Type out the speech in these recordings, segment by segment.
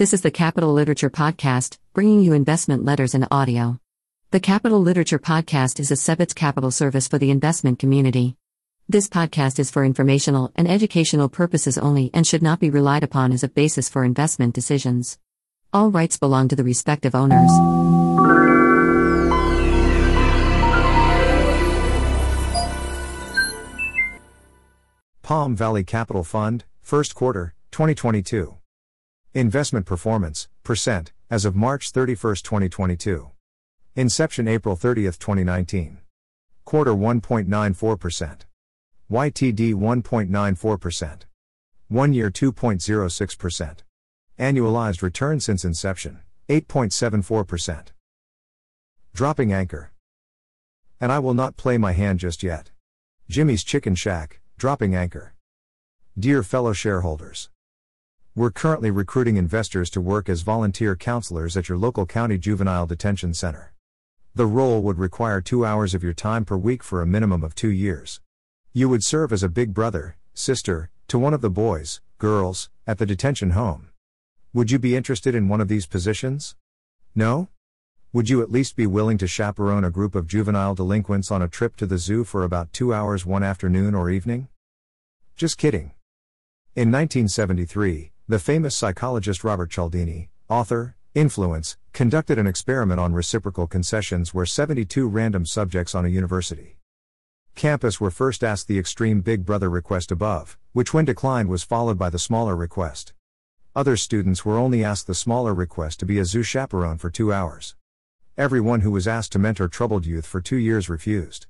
This is the Capital Literature Podcast, bringing you investment letters in audio. The Capital Literature Podcast is a Sebitz Capital service for the investment community. This podcast is for informational and educational purposes only and should not be relied upon as a basis for investment decisions. All rights belong to the respective owners. Palm Valley Capital Fund, First Quarter, 2022. Investment performance, percent, as of March 31, 2022. Inception April 30, 2019. Quarter 1.94%. YTD 1.94%. One year 2.06%. Annualized return since inception, 8.74%. Dropping anchor. And I will not play my hand just yet. Jimmie's Chicken Shack, dropping anchor. Dear fellow shareholders. We're currently recruiting investors to work as volunteer counselors at your local county juvenile detention center. The role would require two hours of your time per week for a minimum of two years. You would serve as a big brother, sister, to one of the boys, girls, at the detention home. Would you be interested in one of these positions? No? Would you at least be willing to chaperone a group of juvenile delinquents on a trip to the zoo for about two hours one afternoon or evening? Just kidding. In 1973, the famous psychologist Robert Cialdini, author, influence, conducted an experiment on reciprocal concessions where 72 random subjects on a university campus were first asked the extreme Big Brother request above, which when declined was followed by the smaller request. Other students were only asked the smaller request to be a zoo chaperone for two hours. Everyone who was asked to mentor troubled youth for two years refused.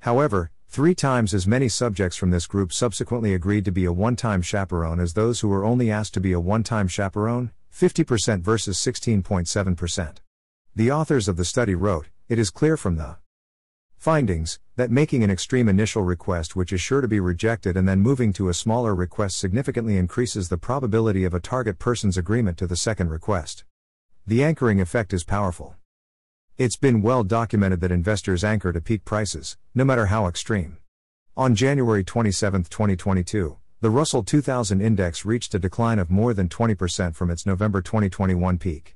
However, Three times as many subjects from this group subsequently agreed to be a one time chaperone as those who were only asked to be a one time chaperone, 50% versus 16.7%. The authors of the study wrote It is clear from the findings that making an extreme initial request, which is sure to be rejected, and then moving to a smaller request significantly increases the probability of a target person's agreement to the second request. The anchoring effect is powerful. It's been well documented that investors anchor to peak prices, no matter how extreme. On January 27, 2022, the Russell 2000 index reached a decline of more than 20% from its November 2021 peak.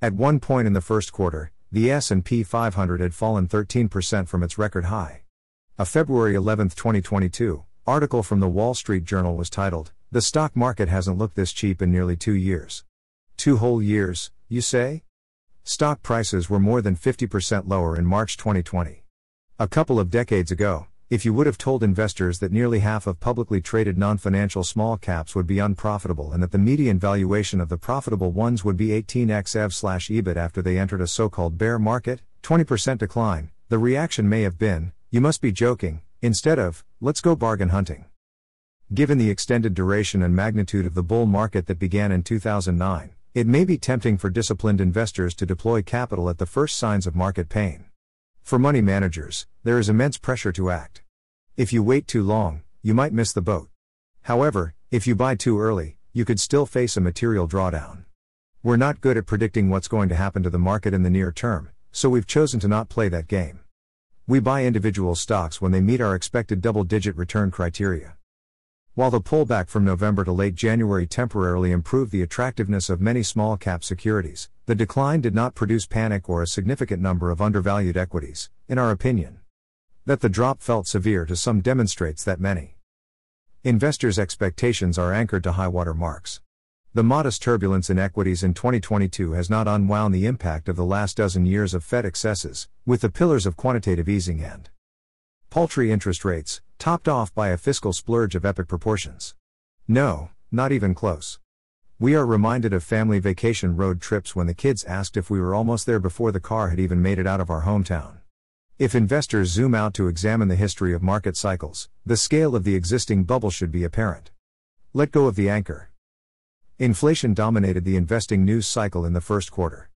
At one point in the first quarter, the S&P 500 had fallen 13% from its record high. A February 11, 2022, article from the Wall Street Journal was titled, "The stock market hasn't looked this cheap in nearly 2 years." 2 whole years, you say? Stock prices were more than 50% lower in March 2020. A couple of decades ago, if you would have told investors that nearly half of publicly traded non financial small caps would be unprofitable and that the median valuation of the profitable ones would be 18x EV slash EBIT after they entered a so called bear market, 20% decline, the reaction may have been, you must be joking, instead of, let's go bargain hunting. Given the extended duration and magnitude of the bull market that began in 2009, it may be tempting for disciplined investors to deploy capital at the first signs of market pain. For money managers, there is immense pressure to act. If you wait too long, you might miss the boat. However, if you buy too early, you could still face a material drawdown. We're not good at predicting what's going to happen to the market in the near term, so we've chosen to not play that game. We buy individual stocks when they meet our expected double digit return criteria. While the pullback from November to late January temporarily improved the attractiveness of many small cap securities, the decline did not produce panic or a significant number of undervalued equities, in our opinion. That the drop felt severe to some demonstrates that many investors' expectations are anchored to high water marks. The modest turbulence in equities in 2022 has not unwound the impact of the last dozen years of Fed excesses, with the pillars of quantitative easing and paltry interest rates, topped off by a fiscal splurge of epic proportions. No, not even close. We are reminded of family vacation road trips when the kids asked if we were almost there before the car had even made it out of our hometown. If investors zoom out to examine the history of market cycles, the scale of the existing bubble should be apparent. Let go of the anchor. Inflation dominated the investing news cycle in the first quarter.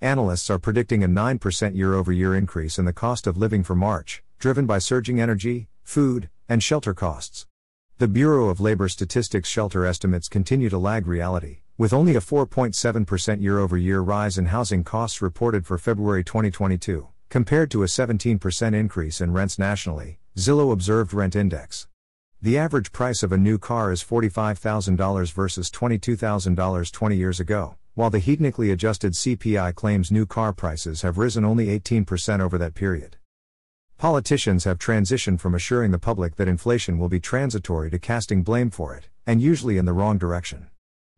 Analysts are predicting a 9% year over year increase in the cost of living for March, driven by surging energy, food, and shelter costs. The Bureau of Labor Statistics shelter estimates continue to lag reality, with only a 4.7% year over year rise in housing costs reported for February 2022, compared to a 17% increase in rents nationally, Zillow observed rent index. The average price of a new car is $45,000 versus $22,000 20 years ago, while the hedonically adjusted CPI claims new car prices have risen only 18% over that period. Politicians have transitioned from assuring the public that inflation will be transitory to casting blame for it, and usually in the wrong direction.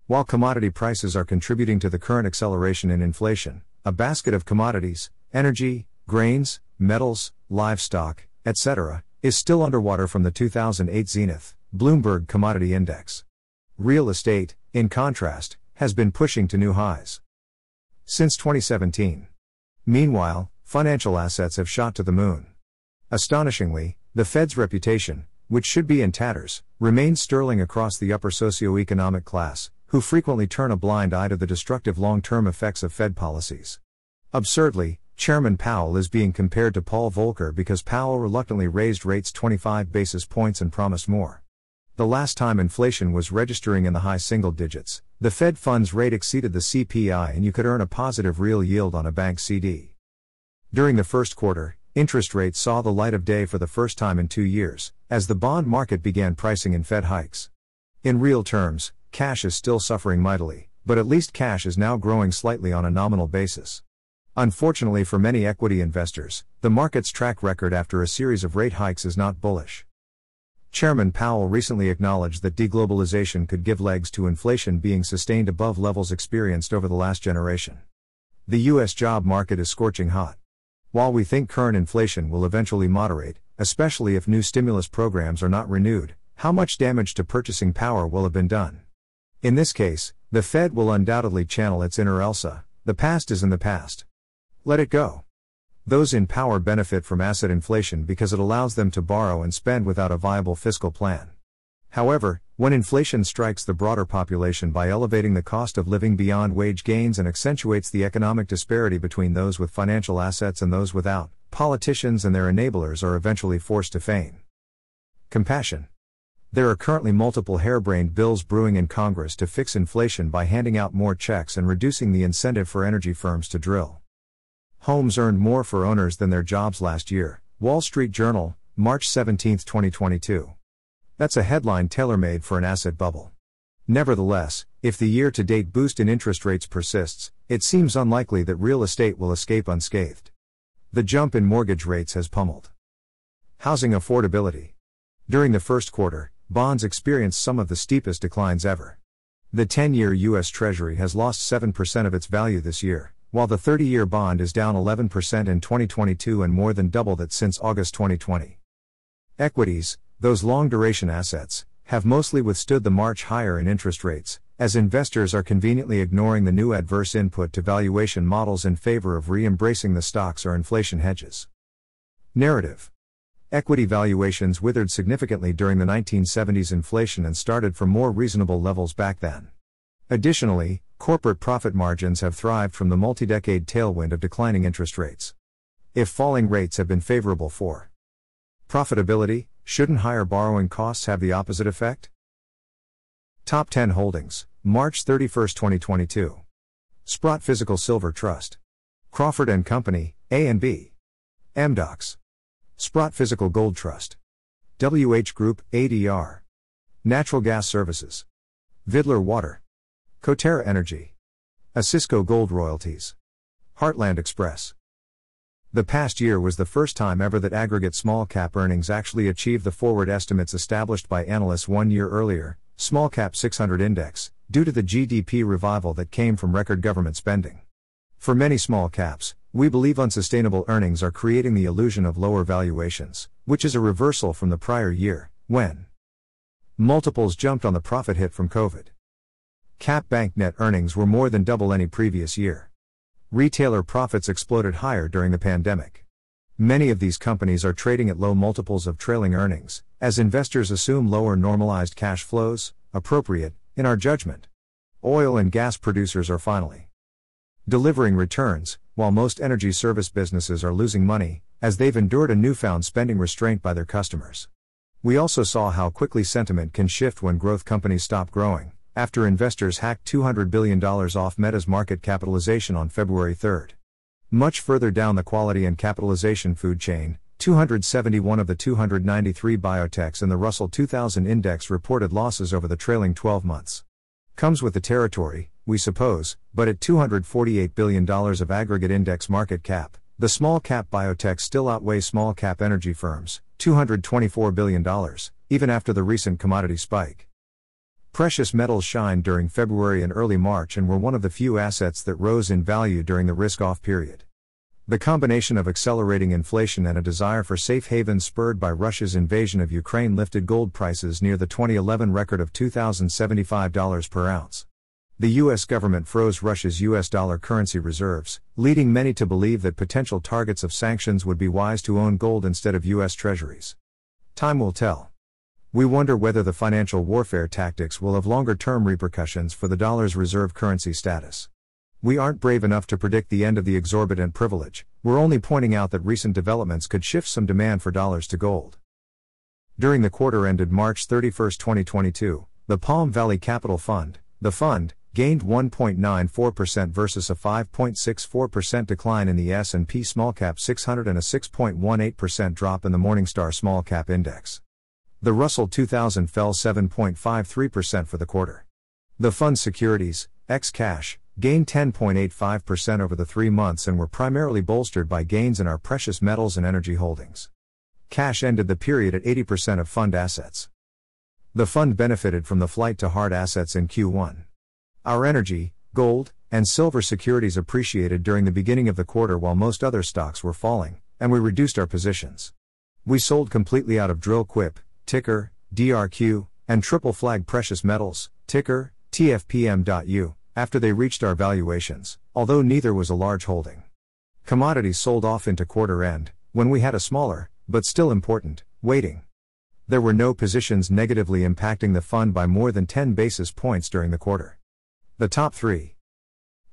While commodity prices are contributing to the current acceleration in inflation, a basket of commodities, energy, grains, metals, livestock, etc., is still underwater from the 2008 zenith, Bloomberg Commodity Index. Real estate, in contrast, has been pushing to new highs since 2017. Meanwhile, financial assets have shot to the moon. Astonishingly, the Fed's reputation, which should be in tatters, remains sterling across the upper socioeconomic class, who frequently turn a blind eye to the destructive long term effects of Fed policies. Absurdly, Chairman Powell is being compared to Paul Volcker because Powell reluctantly raised rates 25 basis points and promised more. The last time inflation was registering in the high single digits, the Fed funds rate exceeded the CPI and you could earn a positive real yield on a bank CD. During the first quarter, Interest rates saw the light of day for the first time in two years, as the bond market began pricing in Fed hikes. In real terms, cash is still suffering mightily, but at least cash is now growing slightly on a nominal basis. Unfortunately for many equity investors, the market's track record after a series of rate hikes is not bullish. Chairman Powell recently acknowledged that deglobalization could give legs to inflation being sustained above levels experienced over the last generation. The U.S. job market is scorching hot. While we think current inflation will eventually moderate, especially if new stimulus programs are not renewed, how much damage to purchasing power will have been done? In this case, the Fed will undoubtedly channel its inner Elsa the past is in the past. Let it go. Those in power benefit from asset inflation because it allows them to borrow and spend without a viable fiscal plan. However, when inflation strikes the broader population by elevating the cost of living beyond wage gains and accentuates the economic disparity between those with financial assets and those without, politicians and their enablers are eventually forced to feign compassion. There are currently multiple harebrained bills brewing in Congress to fix inflation by handing out more checks and reducing the incentive for energy firms to drill. Homes earned more for owners than their jobs last year, Wall Street Journal, March 17, 2022. That's a headline tailor made for an asset bubble. Nevertheless, if the year to date boost in interest rates persists, it seems unlikely that real estate will escape unscathed. The jump in mortgage rates has pummeled housing affordability. During the first quarter, bonds experienced some of the steepest declines ever. The 10 year U.S. Treasury has lost 7% of its value this year, while the 30 year bond is down 11% in 2022 and more than double that since August 2020. Equities, those long duration assets, have mostly withstood the march higher in interest rates, as investors are conveniently ignoring the new adverse input to valuation models in favor of re embracing the stocks or inflation hedges. Narrative Equity valuations withered significantly during the 1970s inflation and started from more reasonable levels back then. Additionally, corporate profit margins have thrived from the multi decade tailwind of declining interest rates. If falling rates have been favorable for profitability, Shouldn't higher borrowing costs have the opposite effect? Top 10 Holdings, March 31, 2022. Sprott Physical Silver Trust. Crawford Company, A&B. Amdocs. Sprott Physical Gold Trust. WH Group, ADR. Natural Gas Services. Vidler Water. Coterra Energy. Osisko Gold Royalties. Heartland Express. The past year was the first time ever that aggregate small cap earnings actually achieved the forward estimates established by analysts one year earlier, small cap 600 index, due to the GDP revival that came from record government spending. For many small caps, we believe unsustainable earnings are creating the illusion of lower valuations, which is a reversal from the prior year, when multiples jumped on the profit hit from COVID. Cap bank net earnings were more than double any previous year. Retailer profits exploded higher during the pandemic. Many of these companies are trading at low multiples of trailing earnings, as investors assume lower normalized cash flows, appropriate, in our judgment. Oil and gas producers are finally delivering returns, while most energy service businesses are losing money, as they've endured a newfound spending restraint by their customers. We also saw how quickly sentiment can shift when growth companies stop growing after investors hacked $200 billion off Meta's market capitalization on February 3. Much further down the quality and capitalization food chain, 271 of the 293 biotechs in the Russell 2000 index reported losses over the trailing 12 months. Comes with the territory, we suppose, but at $248 billion of aggregate index market cap, the small cap biotech still outweigh small cap energy firms, $224 billion, even after the recent commodity spike. Precious metals shined during February and early March and were one of the few assets that rose in value during the risk off period. The combination of accelerating inflation and a desire for safe havens spurred by Russia's invasion of Ukraine lifted gold prices near the 2011 record of $2,075 per ounce. The U.S. government froze Russia's U.S. dollar currency reserves, leading many to believe that potential targets of sanctions would be wise to own gold instead of U.S. treasuries. Time will tell. We wonder whether the financial warfare tactics will have longer term repercussions for the dollar's reserve currency status. We aren't brave enough to predict the end of the exorbitant privilege, we're only pointing out that recent developments could shift some demand for dollars to gold. During the quarter ended March 31, 2022, the Palm Valley Capital Fund, the fund, gained 1.94% versus a 5.64% decline in the S&P Small Cap 600 and a 6.18% drop in the Morningstar Small Cap Index. The Russell 2000 fell 7.53% for the quarter. The fund's securities, ex cash, gained 10.85% over the three months and were primarily bolstered by gains in our precious metals and energy holdings. Cash ended the period at 80% of fund assets. The fund benefited from the flight to hard assets in Q1. Our energy, gold, and silver securities appreciated during the beginning of the quarter while most other stocks were falling, and we reduced our positions. We sold completely out of Dril-Quip, ticker, DRQ, and Triple Flag Precious Metals, ticker, TFPM.U, after they reached our valuations, although neither was a large holding. Commodities sold off into quarter end, when we had a smaller, but still important, weighting. There were no positions negatively impacting the fund by more than 10 basis points during the quarter. The top three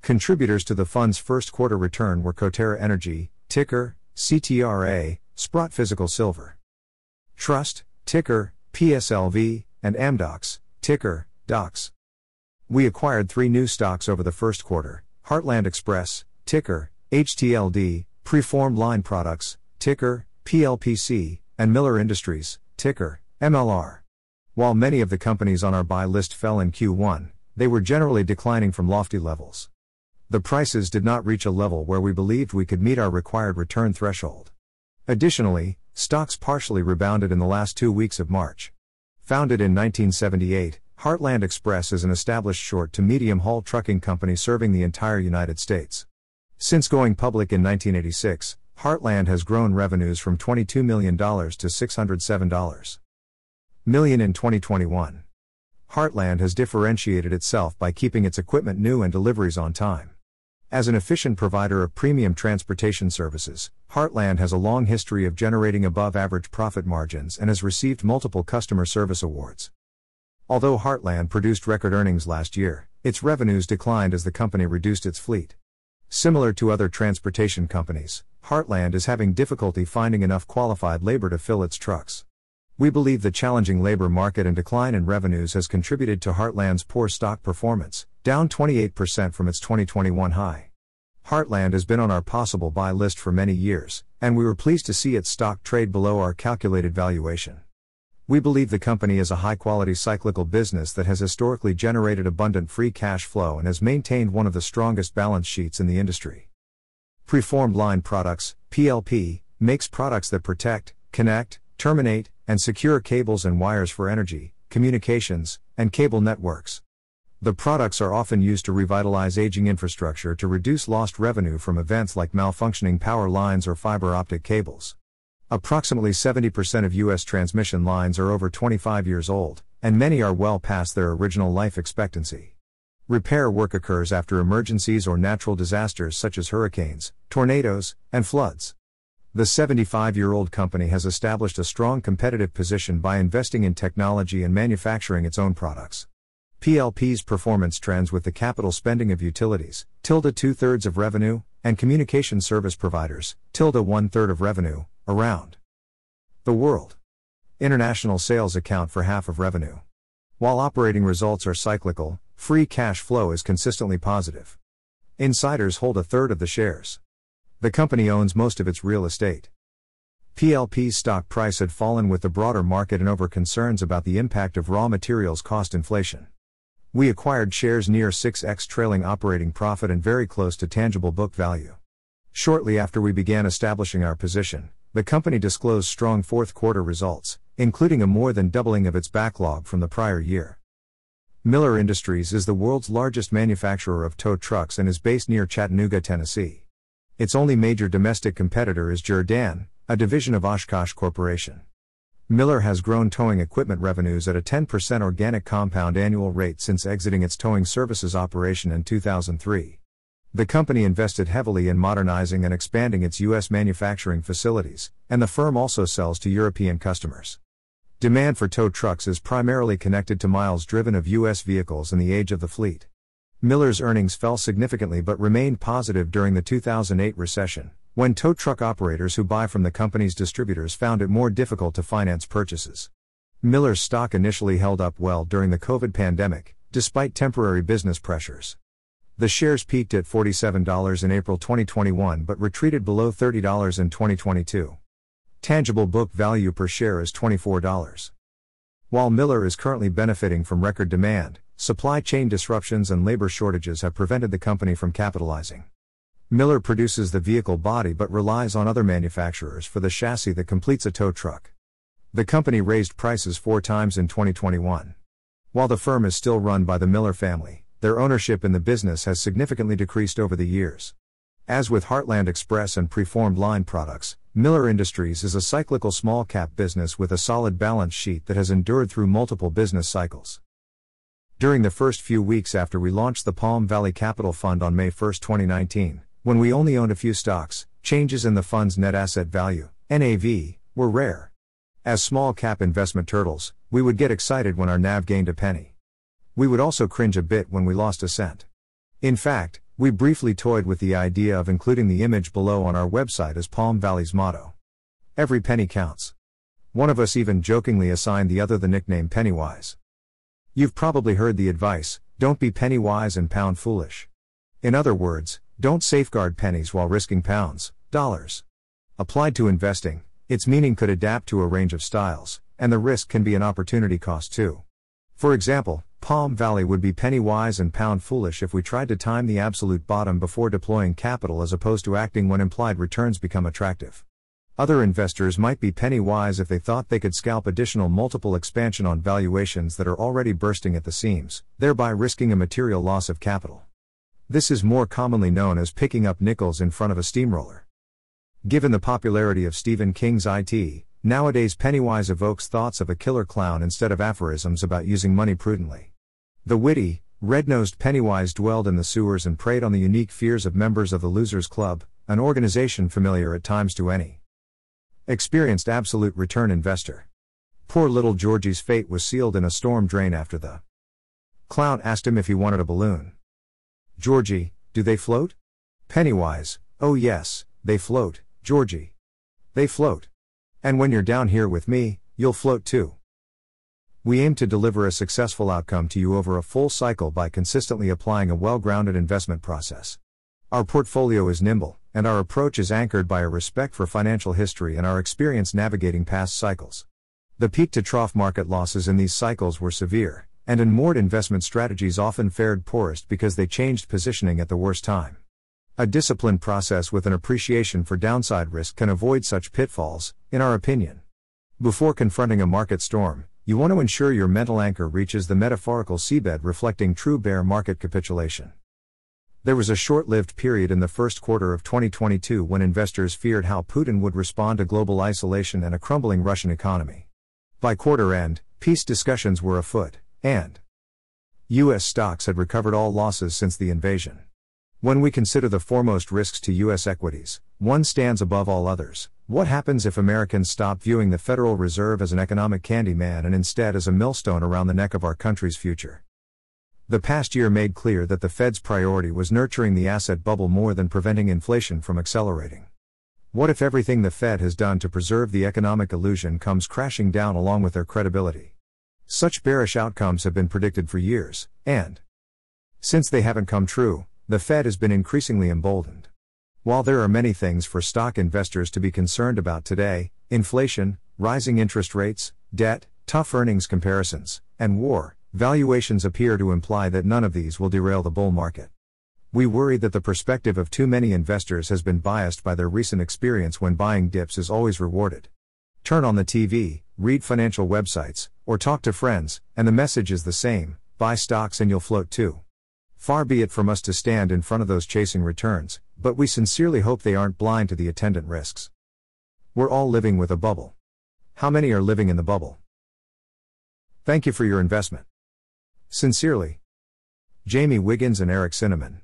contributors to the fund's first quarter return were Coterra Energy, ticker, CTRA, Sprott Physical Silver. Trust, ticker, PSLV, and Amdocs, ticker, DOX. We acquired three new stocks over the first quarter Heartland Express, ticker, HTLD, Preformed Line Products, ticker, PLPC, and Miller Industries, ticker, MLR. While many of the companies on our buy list fell in Q1, they were generally declining from lofty levels. The prices did not reach a level where we believed we could meet our required return threshold. Additionally, stocks partially rebounded in the last two weeks of March. Founded in 1978, Heartland Express is an established short to medium haul trucking company serving the entire United States. Since going public in 1986, Heartland has grown revenues from $22 million to $607 million in 2021. Heartland has differentiated itself by keeping its equipment new and deliveries on time. As an efficient provider of premium transportation services, Heartland has a long history of generating above average profit margins and has received multiple customer service awards. Although Heartland produced record earnings last year, its revenues declined as the company reduced its fleet. Similar to other transportation companies, Heartland is having difficulty finding enough qualified labor to fill its trucks. We believe the challenging labor market and decline in revenues has contributed to Heartland's poor stock performance, down 28% from its 2021 high. Heartland has been on our possible buy list for many years, and we were pleased to see its stock trade below our calculated valuation. We believe the company is a high quality cyclical business that has historically generated abundant free cash flow and has maintained one of the strongest balance sheets in the industry. Preformed Line Products, PLP, makes products that protect, connect, terminate, and secure cables and wires for energy, communications, and cable networks. The products are often used to revitalize aging infrastructure to reduce lost revenue from events like malfunctioning power lines or fiber optic cables. Approximately 70% of U.S. transmission lines are over 25 years old, and many are well past their original life expectancy. Repair work occurs after emergencies or natural disasters such as hurricanes, tornadoes, and floods. The 75 year old company has established a strong competitive position by investing in technology and manufacturing its own products. PLP's performance trends with the capital spending of utilities, tilde two thirds of revenue, and communication service providers, tilde one third of revenue, around the world. International sales account for half of revenue. While operating results are cyclical, free cash flow is consistently positive. Insiders hold a third of the shares. The company owns most of its real estate. PLP's stock price had fallen with the broader market and over concerns about the impact of raw materials cost inflation. We acquired shares near 6x trailing operating profit and very close to tangible book value. Shortly after we began establishing our position, the company disclosed strong fourth quarter results, including a more than doubling of its backlog from the prior year. Miller Industries is the world's largest manufacturer of tow trucks and is based near Chattanooga, Tennessee. Its only major domestic competitor is Jerr-Dan, a division of Oshkosh Corporation. Miller has grown towing equipment revenues at a 10% organic compound annual rate since exiting its towing services operation in 2003. The company invested heavily in modernizing and expanding its U.S. manufacturing facilities, and the firm also sells to European customers. Demand for tow trucks is primarily connected to miles driven of U.S. vehicles and the age of the fleet. Miller's earnings fell significantly but remained positive during the 2008 recession, when tow truck operators who buy from the company's distributors found it more difficult to finance purchases. Miller's stock initially held up well during the COVID pandemic, despite temporary business pressures. The shares peaked at $47 in April 2021 but retreated below $30 in 2022. Tangible book value per share is $24. While Miller is currently benefiting from record demand, supply chain disruptions and labor shortages have prevented the company from capitalizing. Miller produces the vehicle body but relies on other manufacturers for the chassis that completes a tow truck. The company raised prices four times in 2021. While the firm is still run by the Miller family, their ownership in the business has significantly decreased over the years. As with Heartland Express and preformed line products, Miller Industries is a cyclical small cap business with a solid balance sheet that has endured through multiple business cycles. During the first few weeks after we launched the Palm Valley Capital Fund on May 1, 2019, when we only owned a few stocks, changes in the fund's net asset value, NAV, were rare. As small cap investment turtles, we would get excited when our NAV gained a penny. We would also cringe a bit when we lost a cent. In fact, we briefly toyed with the idea of including the image below on our website as Palm Valley's motto. Every penny counts. One of us even jokingly assigned the other the nickname Pennywise. You've probably heard the advice don't be penny wise and pound foolish. In other words, don't safeguard pennies while risking pounds, dollars. Applied to investing, its meaning could adapt to a range of styles, and the risk can be an opportunity cost too. For example, Palm Valley would be penny wise and pound foolish if we tried to time the absolute bottom before deploying capital as opposed to acting when implied returns become attractive. Other investors might be penny wise if they thought they could scalp additional multiple expansion on valuations that are already bursting at the seams, thereby risking a material loss of capital. This is more commonly known as picking up nickels in front of a steamroller. Given the popularity of Stephen King's IT, nowadays Pennywise evokes thoughts of a killer clown instead of aphorisms about using money prudently. The witty, red nosed Pennywise dwelled in the sewers and preyed on the unique fears of members of the Losers Club, an organization familiar at times to any experienced absolute return investor. Poor little Georgie's fate was sealed in a storm drain after the clown asked him if he wanted a balloon. Georgie, do they float? Pennywise, oh yes, they float, Georgie. They float. And when you're down here with me, you'll float too. We aim to deliver a successful outcome to you over a full cycle by consistently applying a well grounded investment process. Our portfolio is nimble, and our approach is anchored by a respect for financial history and our experience navigating past cycles. The peak to trough market losses in these cycles were severe, and unmoored investment strategies often fared poorest because they changed positioning at the worst time. A disciplined process with an appreciation for downside risk can avoid such pitfalls, in our opinion. Before confronting a market storm, you want to ensure your mental anchor reaches the metaphorical seabed reflecting true bear market capitulation. There was a short lived period in the first quarter of 2022 when investors feared how Putin would respond to global isolation and a crumbling Russian economy. By quarter end, peace discussions were afoot, and U.S. stocks had recovered all losses since the invasion. When we consider the foremost risks to U.S. equities, one stands above all others. What happens if Americans stop viewing the Federal Reserve as an economic candyman and instead as a millstone around the neck of our country's future? The past year made clear that the Fed's priority was nurturing the asset bubble more than preventing inflation from accelerating. What if everything the Fed has done to preserve the economic illusion comes crashing down along with their credibility? Such bearish outcomes have been predicted for years, and since they haven't come true, the Fed has been increasingly emboldened. While there are many things for stock investors to be concerned about today inflation, rising interest rates, debt, tough earnings comparisons, and war valuations appear to imply that none of these will derail the bull market. We worry that the perspective of too many investors has been biased by their recent experience when buying dips is always rewarded. Turn on the TV, read financial websites, or talk to friends, and the message is the same buy stocks and you'll float too. Far be it from us to stand in front of those chasing returns, but we sincerely hope they aren't blind to the attendant risks. We're all living with a bubble. How many are living in the bubble? Thank you for your investment. Sincerely, Jayme Wiggins and Eric Cinnamon.